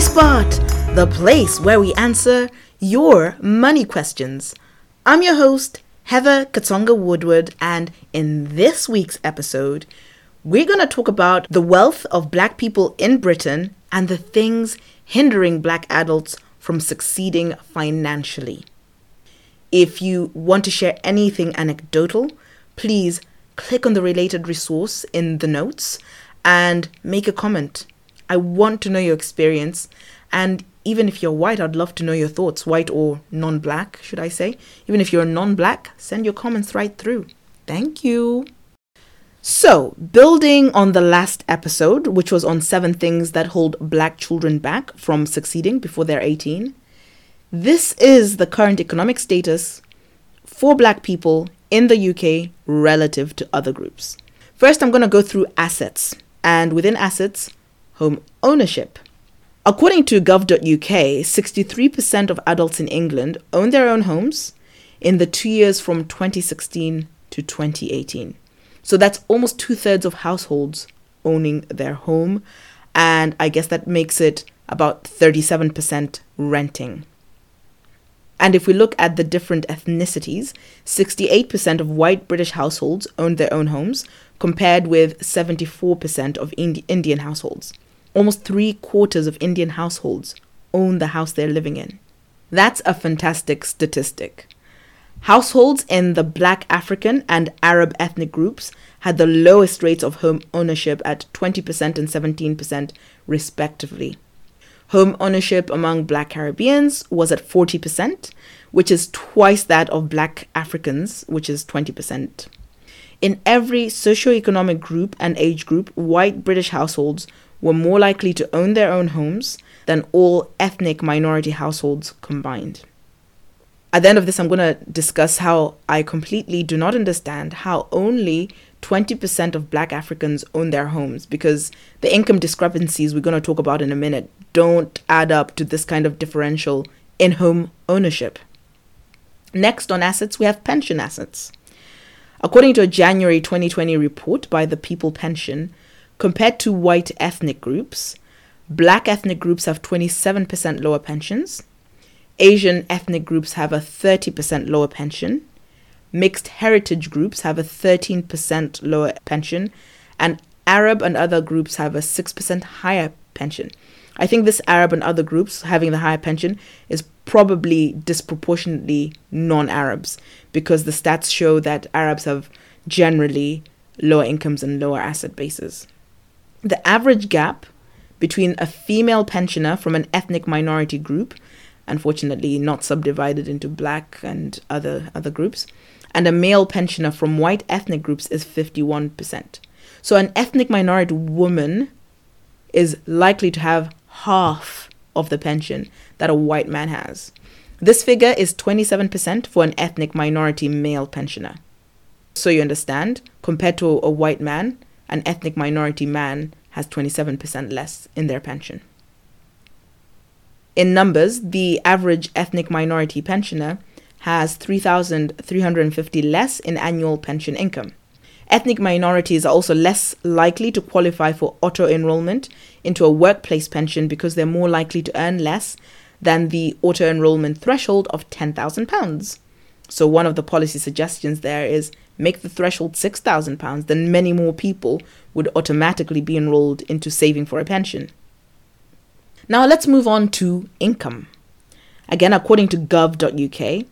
Spot, the place where we answer your money questions. I'm your host, Heather Katsonga Woodward, and in this week's episode, we're going to talk about the wealth of black people in Britain and the things hindering black adults from succeeding financially. If you want to share anything anecdotal, please click on the related resource in the notes and make a comment. I want to know your experience. And even if you're white, I'd love to know your thoughts, white or non black, should I say. Even if you're non black, send your comments right through. Thank you. So, building on the last episode, which was on seven things that hold black children back from succeeding before they're 18, this is the current economic status for black people in the UK relative to other groups. First, I'm going to go through assets, and within assets, home ownership. According to gov.uk, 63% of adults in England own their own homes in the two years from 2016 to 2018. So that's almost two thirds of households owning their home. And I guess that makes it about 37% renting. And if we look at the different ethnicities, 68% of white British households own their own homes, compared with 74% of Indi- Indian households. Almost three quarters of Indian households own the house they're living in. That's a fantastic statistic. Households in the black African and Arab ethnic groups had the lowest rates of home ownership at 20% and 17%, respectively. Home ownership among black Caribbeans was at 40%, which is twice that of black Africans, which is 20%. In every socioeconomic group and age group, white British households were more likely to own their own homes than all ethnic minority households combined. At the end of this, I'm going to discuss how I completely do not understand how only 20% of black Africans own their homes because the income discrepancies we're going to talk about in a minute don't add up to this kind of differential in home ownership. Next on assets, we have pension assets. According to a January 2020 report by the People Pension, compared to white ethnic groups, black ethnic groups have 27% lower pensions, Asian ethnic groups have a 30% lower pension, mixed heritage groups have a 13% lower pension, and Arab and other groups have a 6% higher pension. I think this Arab and other groups having the higher pension is probably disproportionately non Arabs because the stats show that Arabs have generally lower incomes and lower asset bases. The average gap between a female pensioner from an ethnic minority group, unfortunately not subdivided into black and other other groups, and a male pensioner from white ethnic groups is 51%. So an ethnic minority woman is likely to have half of the pension that a white man has. This figure is 27% for an ethnic minority male pensioner. So you understand, compared to a white man, an ethnic minority man has 27% less in their pension. In numbers, the average ethnic minority pensioner has 3,350 less in annual pension income. Ethnic minorities are also less likely to qualify for auto enrollment into a workplace pension because they're more likely to earn less than the auto enrollment threshold of £10,000. So, one of the policy suggestions there is make the threshold £6,000, then many more people would automatically be enrolled into saving for a pension. Now, let's move on to income. Again, according to gov.uk,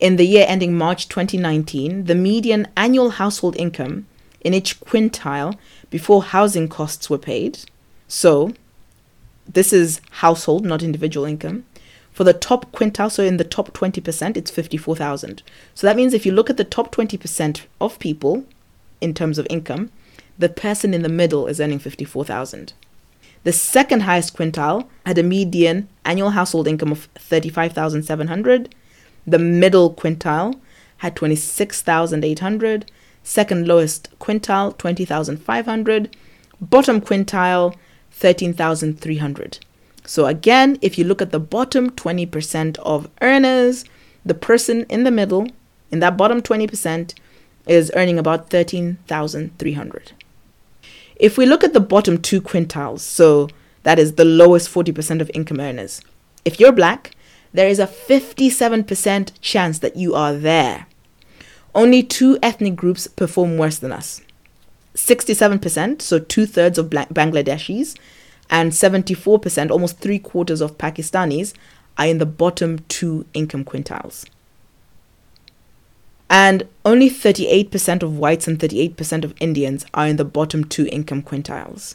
in the year ending March 2019, the median annual household income in each quintile before housing costs were paid. So, this is household, not individual income. For the top quintile, so in the top 20%, it's 54,000. So that means if you look at the top 20% of people in terms of income, the person in the middle is earning 54,000. The second highest quintile had a median annual household income of 35,700 the middle quintile had 26,800. Second lowest quintile, 20,500. Bottom quintile, 13,300. So again, if you look at the bottom 20% of earners, the person in the middle, in that bottom 20%, is earning about 13,300. If we look at the bottom two quintiles, so That is the lowest 40% of income earners. If you're black, there is a 57% chance that you are there. Only two ethnic groups perform worse than us 67%, so two thirds of Bangladeshis, and 74%, almost three quarters of Pakistanis, are in the bottom two income quintiles. And only 38% of whites and 38% of Indians are in the bottom two income quintiles.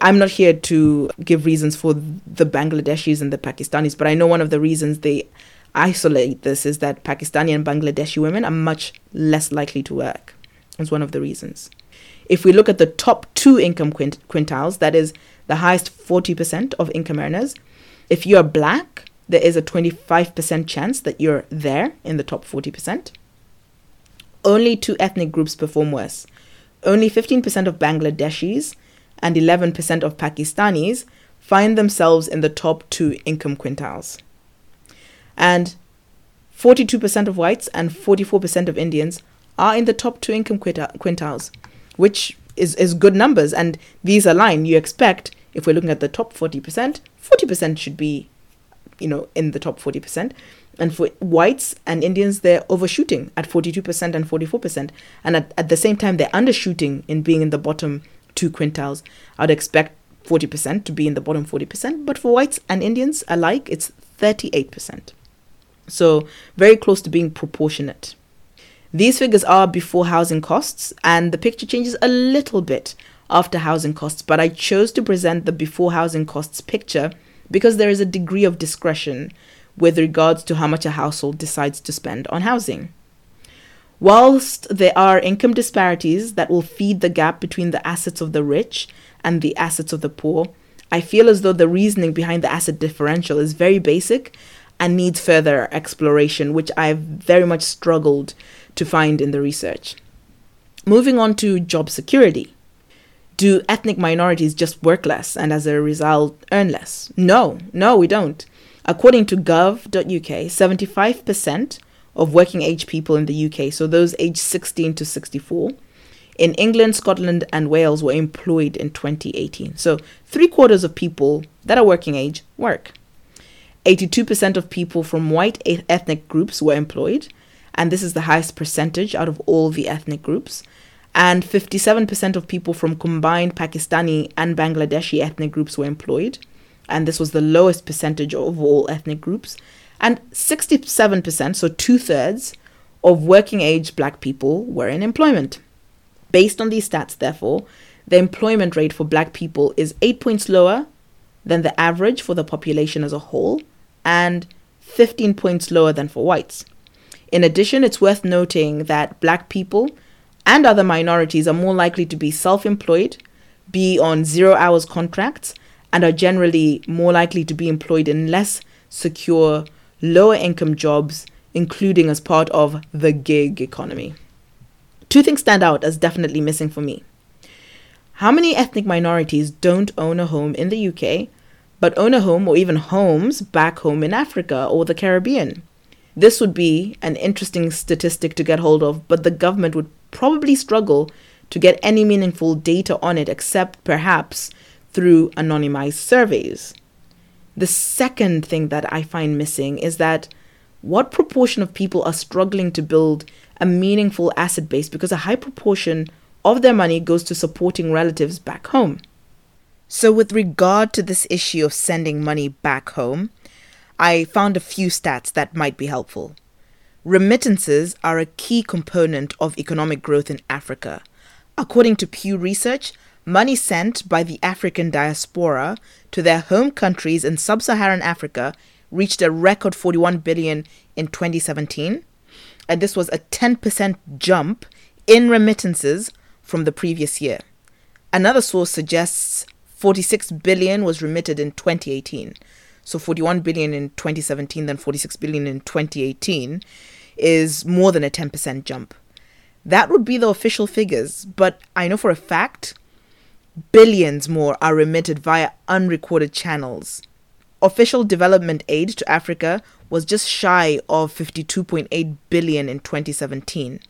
I'm not here to give reasons for the Bangladeshis and the Pakistanis, but I know one of the reasons they isolate this is that Pakistani and Bangladeshi women are much less likely to work. It's one of the reasons. If we look at the top two income quint- quintiles, that is the highest 40% of income earners, if you're black, there is a 25% chance that you're there in the top 40%. Only two ethnic groups perform worse. Only 15% of Bangladeshis and 11% of Pakistanis find themselves in the top two income quintiles. And 42% of whites and 44% of Indians are in the top two income quintiles, which is, is good numbers. And these align. You expect, if we're looking at the top 40%, 40% should be, you know, in the top 40%. And for whites and Indians, they're overshooting at 42% and 44%. And at, at the same time, they're undershooting in being in the bottom two quintiles. I'd expect 40% to be in the bottom 40%, but for whites and Indians alike, it's 38%. So, very close to being proportionate. These figures are before housing costs, and the picture changes a little bit after housing costs, but I chose to present the before housing costs picture because there is a degree of discretion with regards to how much a household decides to spend on housing. Whilst there are income disparities that will feed the gap between the assets of the rich and the assets of the poor, I feel as though the reasoning behind the asset differential is very basic and needs further exploration, which I've very much struggled to find in the research. Moving on to job security. Do ethnic minorities just work less and as a result earn less? No, no, we don't. According to gov.uk, 75% of working age people in the UK, so those aged 16 to 64, in England, Scotland, and Wales were employed in 2018. So three quarters of people that are working age work. 82% of people from white ethnic groups were employed, and this is the highest percentage out of all the ethnic groups. And 57% of people from combined Pakistani and Bangladeshi ethnic groups were employed, and this was the lowest percentage of all ethnic groups. And 67%, so two thirds, of working age black people were in employment. Based on these stats, therefore, the employment rate for black people is eight points lower than the average for the population as a whole and 15 points lower than for whites. In addition, it's worth noting that black people and other minorities are more likely to be self employed, be on zero hours contracts, and are generally more likely to be employed in less secure lower income jobs, including as part of the gig economy. Two things stand out as definitely missing for me. How many ethnic minorities don't own a home in the UK, but own a home or even homes back home in Africa or the Caribbean? This would be an interesting statistic to get hold of, but the government would probably struggle to get any meaningful data on it except perhaps through anonymized surveys. The second thing that I find missing is that what proportion of people are struggling to build a meaningful asset base because a high proportion of their money goes to supporting relatives back home. So, with regard to this issue of sending money back home, I found a few stats that might be helpful. Remittances are a key component of economic growth in Africa. According to Pew Research, money sent by the African diaspora to their home countries in sub-Saharan Africa reached a record 41 billion in 2017, and this was a 10% jump in remittances from the previous year. Another source suggests 46 billion was remitted in 2018. So 41 billion in 2017 then 46 billion in 2018 is more than a 10% jump. That would be the official figures, but I know for a fact billions more are remitted via unrecorded channels. Official development aid to Africa was just shy of 52.8 billion in 2017.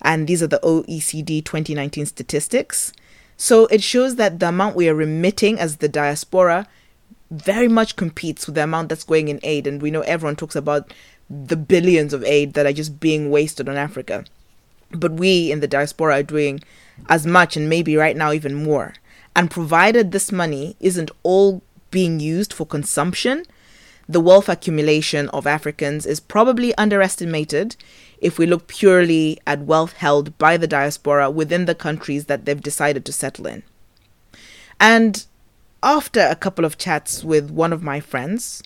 And these are the OECD 2019 statistics. So it shows that the amount we are remitting as the diaspora very much competes with the amount that's going in aid. And we know everyone talks about the billions of aid that are just being wasted on Africa. But we in the diaspora are doing as much and maybe right now even more. And provided this money isn't all being used for consumption, the wealth accumulation of Africans is probably underestimated if we look purely at wealth held by the diaspora within the countries that they've decided to settle in. And after a couple of chats with one of my friends,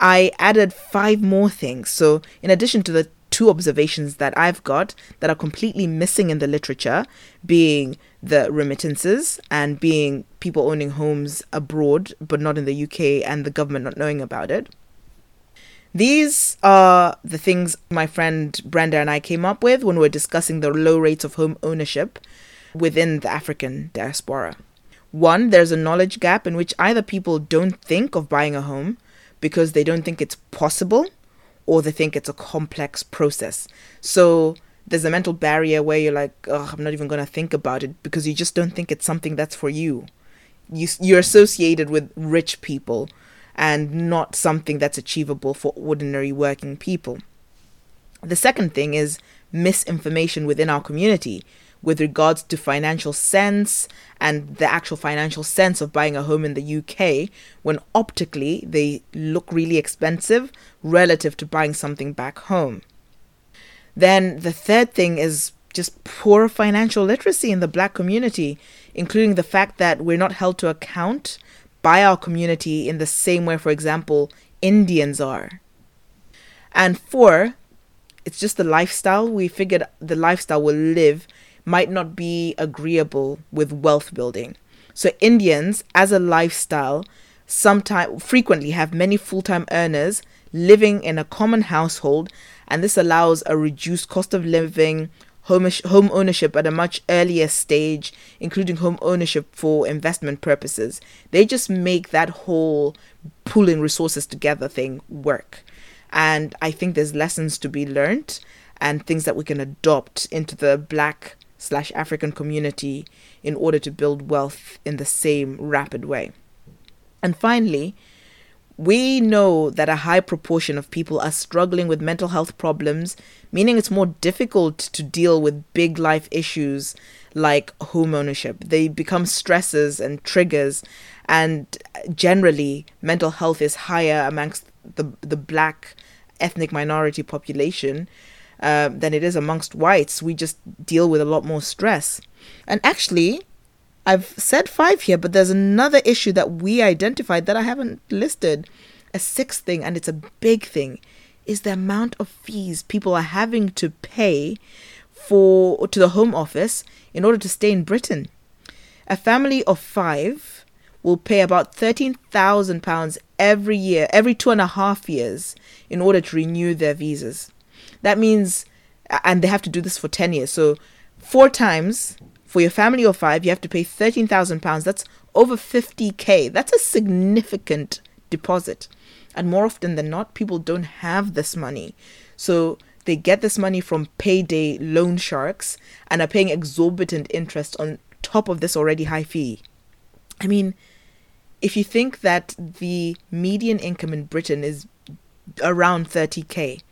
I added five more things. So, in addition to the two observations that I've got that are completely missing in the literature, being the remittances and being people owning homes abroad but not in the UK and the government not knowing about it. These are the things my friend Brenda and I came up with when we were discussing the low rates of home ownership within the African diaspora. One, there's a knowledge gap in which either people don't think of buying a home because they don't think it's possible or they think it's a complex process. So there's a mental barrier where you're like, oh, I'm not even going to think about it because you just don't think it's something that's for you. you. You're associated with rich people and not something that's achievable for ordinary working people. The second thing is misinformation within our community with regards to financial sense and the actual financial sense of buying a home in the UK when optically they look really expensive relative to buying something back home. Then the third thing is just poor financial literacy in the black community, including the fact that we're not held to account by our community in the same way, for example, Indians are. And four, it's just the lifestyle. We figured the lifestyle we'll live might not be agreeable with wealth building. So Indians, as a lifestyle, sometimes frequently have many full-time earners living in a common household, and this allows a reduced cost of living, home, home ownership at a much earlier stage, including home ownership for investment purposes. They just make that whole pooling resources together thing work. And I think there's lessons to be learned and things that we can adopt into the black slash African community in order to build wealth in the same rapid way. And finally, we know that a high proportion of people are struggling with mental health problems, meaning it's more difficult to deal with big life issues like home ownership. They become stresses and triggers, and generally, mental health is higher amongst the, the black ethnic minority population uh, than it is amongst whites. We just deal with a lot more stress. And actually, I've said five here, but there's another issue that we identified that I haven't listed. A sixth thing, and it's a big thing, is the amount of fees people are having to pay for to the Home Office in order to stay in Britain. A family of five will pay about thirteen thousand pounds every year, every two and a half years, in order to renew their visas. That means, and they have to do this for ten years. So, four times for your family of five, you have to pay £13,000. That's over 50k. That's a significant deposit. And more often than not, people don't have this money. So they get this money from payday loan sharks and are paying exorbitant interest on top of this already high fee. I mean, if you think that the median income in Britain is around 30k,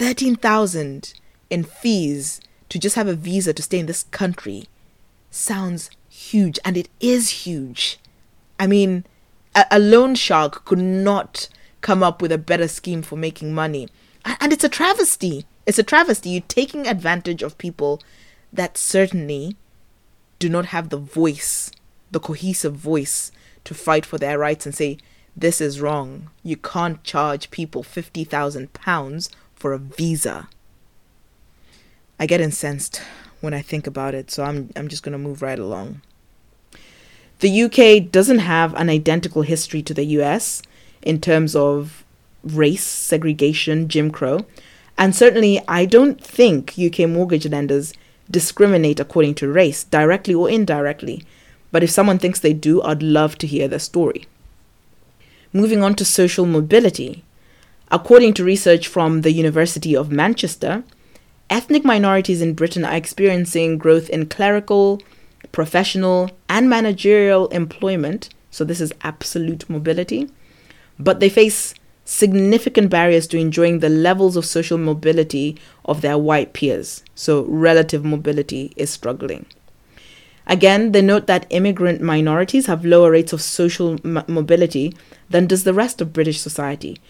13,000 in fees to just have a visa to stay in this country sounds huge, and it is huge. I mean, a, a loan shark could not come up with a better scheme for making money. And it's a travesty. It's a travesty. You're taking advantage of people that certainly do not have the voice, the cohesive voice to fight for their rights and say, this is wrong. You can't charge people £50,000 for a visa. I get incensed when I think about it, so I'm I'm just going to move right along. The UK doesn't have an identical history to the US in terms of race, segregation, Jim Crow, and certainly I don't think UK mortgage lenders discriminate according to race, directly or indirectly. But if someone thinks they do, I'd love to hear their story. Moving on to social mobility. According to research from the University of Manchester, ethnic minorities in Britain are experiencing growth in clerical, professional, and managerial employment. So, this is absolute mobility. But they face significant barriers to enjoying the levels of social mobility of their white peers. So, relative mobility is struggling. Again, they note that immigrant minorities have lower rates of social m- mobility than does the rest of British society.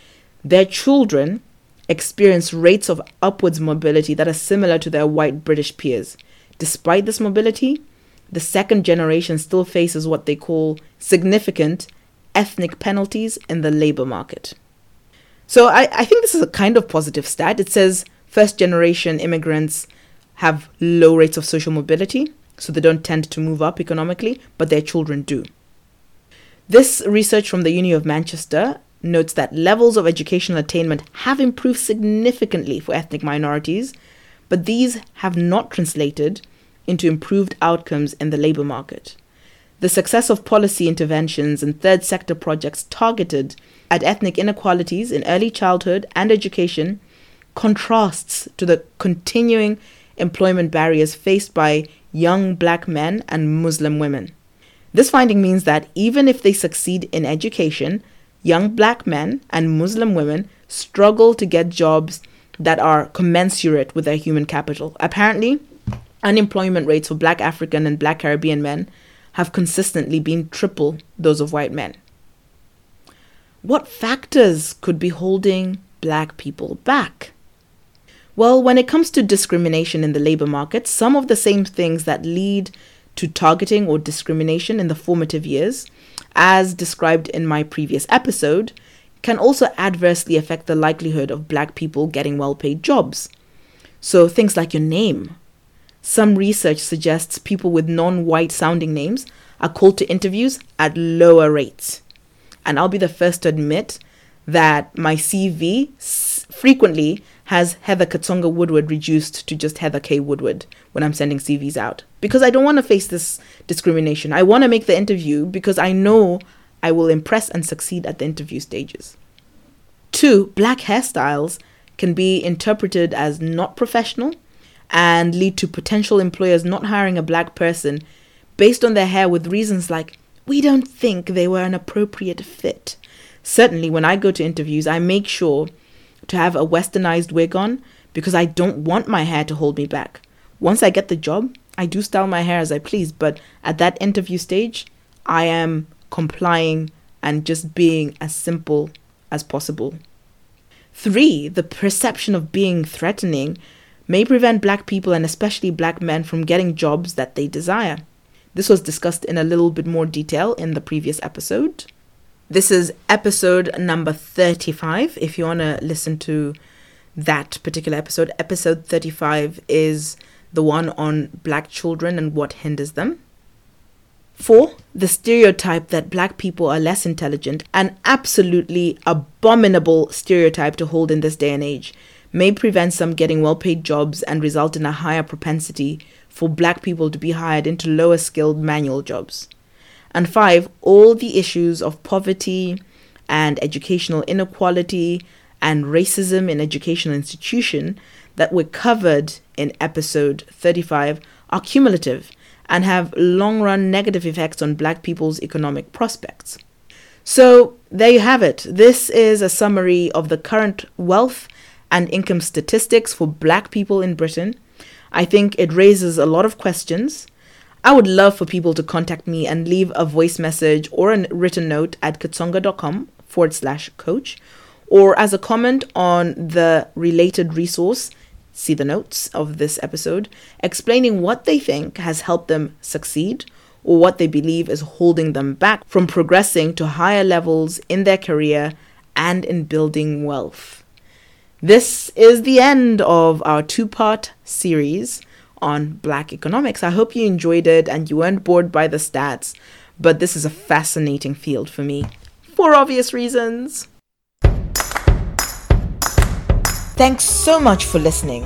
Their children experience rates of upwards mobility that are similar to their white British peers. Despite this mobility, the second generation still faces what they call significant ethnic penalties in the labor market. So I, I think this is a kind of positive stat. It says first generation immigrants have low rates of social mobility, so they don't tend to move up economically, but their children do. This research from the Uni of Manchester notes that levels of educational attainment have improved significantly for ethnic minorities, but these have not translated into improved outcomes in the labour market. The success of policy interventions and third sector projects targeted at ethnic inequalities in early childhood and education contrasts to the continuing employment barriers faced by young black men and Muslim women. This finding means that even if they succeed in education, young black men and Muslim women struggle to get jobs that are commensurate with their human capital. Apparently, unemployment rates for black African and black Caribbean men have consistently been triple those of white men. What factors could be holding black people back? Well, when it comes to discrimination in the labor market, some of the same things that lead to targeting or discrimination in the formative years as described in my previous episode, can also adversely affect the likelihood of black people getting well paid jobs. So, things like your name. Some research suggests people with non white sounding names are called to interviews at lower rates. And I'll be the first to admit that my CV frequently has Heather Katsonga Woodward reduced to just Heather K. Woodward when I'm sending CVs out because I don't want to face this discrimination. I want to make the interview because I know I will impress and succeed at the interview stages. Two, black hairstyles can be interpreted as not professional and lead to potential employers not hiring a black person based on their hair with reasons like, we don't think they were an appropriate fit. Certainly, when I go to interviews, I make sure to have a westernized wig on because I don't want my hair to hold me back. Once I get the job, I do style my hair as I please, but at that interview stage, I am complying and just being as simple as possible. Three, the perception of being threatening may prevent black people and especially black men from getting jobs that they desire. This was discussed in a little bit more detail in the previous episode. This is episode number 35. If you want to listen to that particular episode, episode 35 is the one on black children and what hinders them. Four, the stereotype that black people are less intelligent, an absolutely abominable stereotype to hold in this day and age, may prevent some getting well paid jobs and result in a higher propensity for black people to be hired into lower skilled manual jobs. And five, all the issues of poverty and educational inequality and racism in educational institution that were covered in episode 35 are cumulative and have long run negative effects on black people's economic prospects. So, there you have it. This is a summary of the current wealth and income statistics for black people in Britain. I think it raises a lot of questions I would love for people to contact me and leave a voice message or a written note at katsonga.com forward slash coach or as a comment on the related resource, see the notes of this episode, explaining what they think has helped them succeed or what they believe is holding them back from progressing to higher levels in their career and in building wealth. This is the end of our two part series on black economics. I hope you enjoyed it and you weren't bored by the stats, but this is a fascinating field for me for obvious reasons. Thanks so much for listening.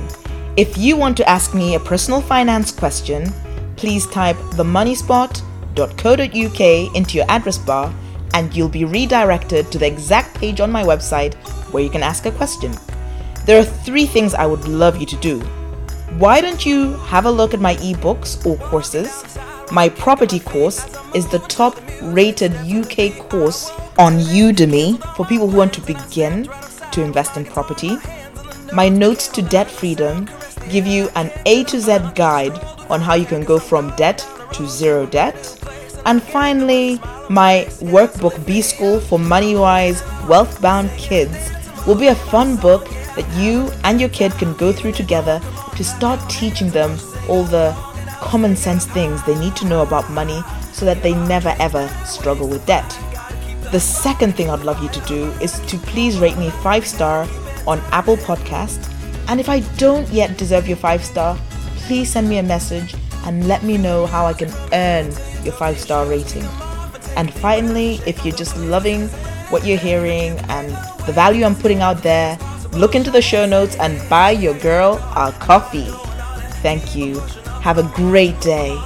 If you want to ask me a personal finance question, please type themoneyspot.co.uk into your address bar and you'll be redirected to the exact page on my website where you can ask a question. There are three things I would love you to do why don't you have a look at my ebooks or courses? My property course is the top rated UK course on Udemy for people who want to begin to invest in property. My notes to debt freedom give you an A to Z guide on how you can go from debt to zero debt. And finally, my workbook B School for Money Wise Wealth Bound Kids will be a fun book that you and your kid can go through together to start teaching them all the common sense things they need to know about money so that they never ever struggle with debt. The second thing I'd love you to do is to please rate me 5 star on Apple Podcast. And if I don't yet deserve your 5 star, please send me a message and let me know how I can earn your 5 star rating. And finally, if you're just loving what you're hearing and the value I'm putting out there, look into the show notes and buy your girl a coffee. Thank you. Have a great day.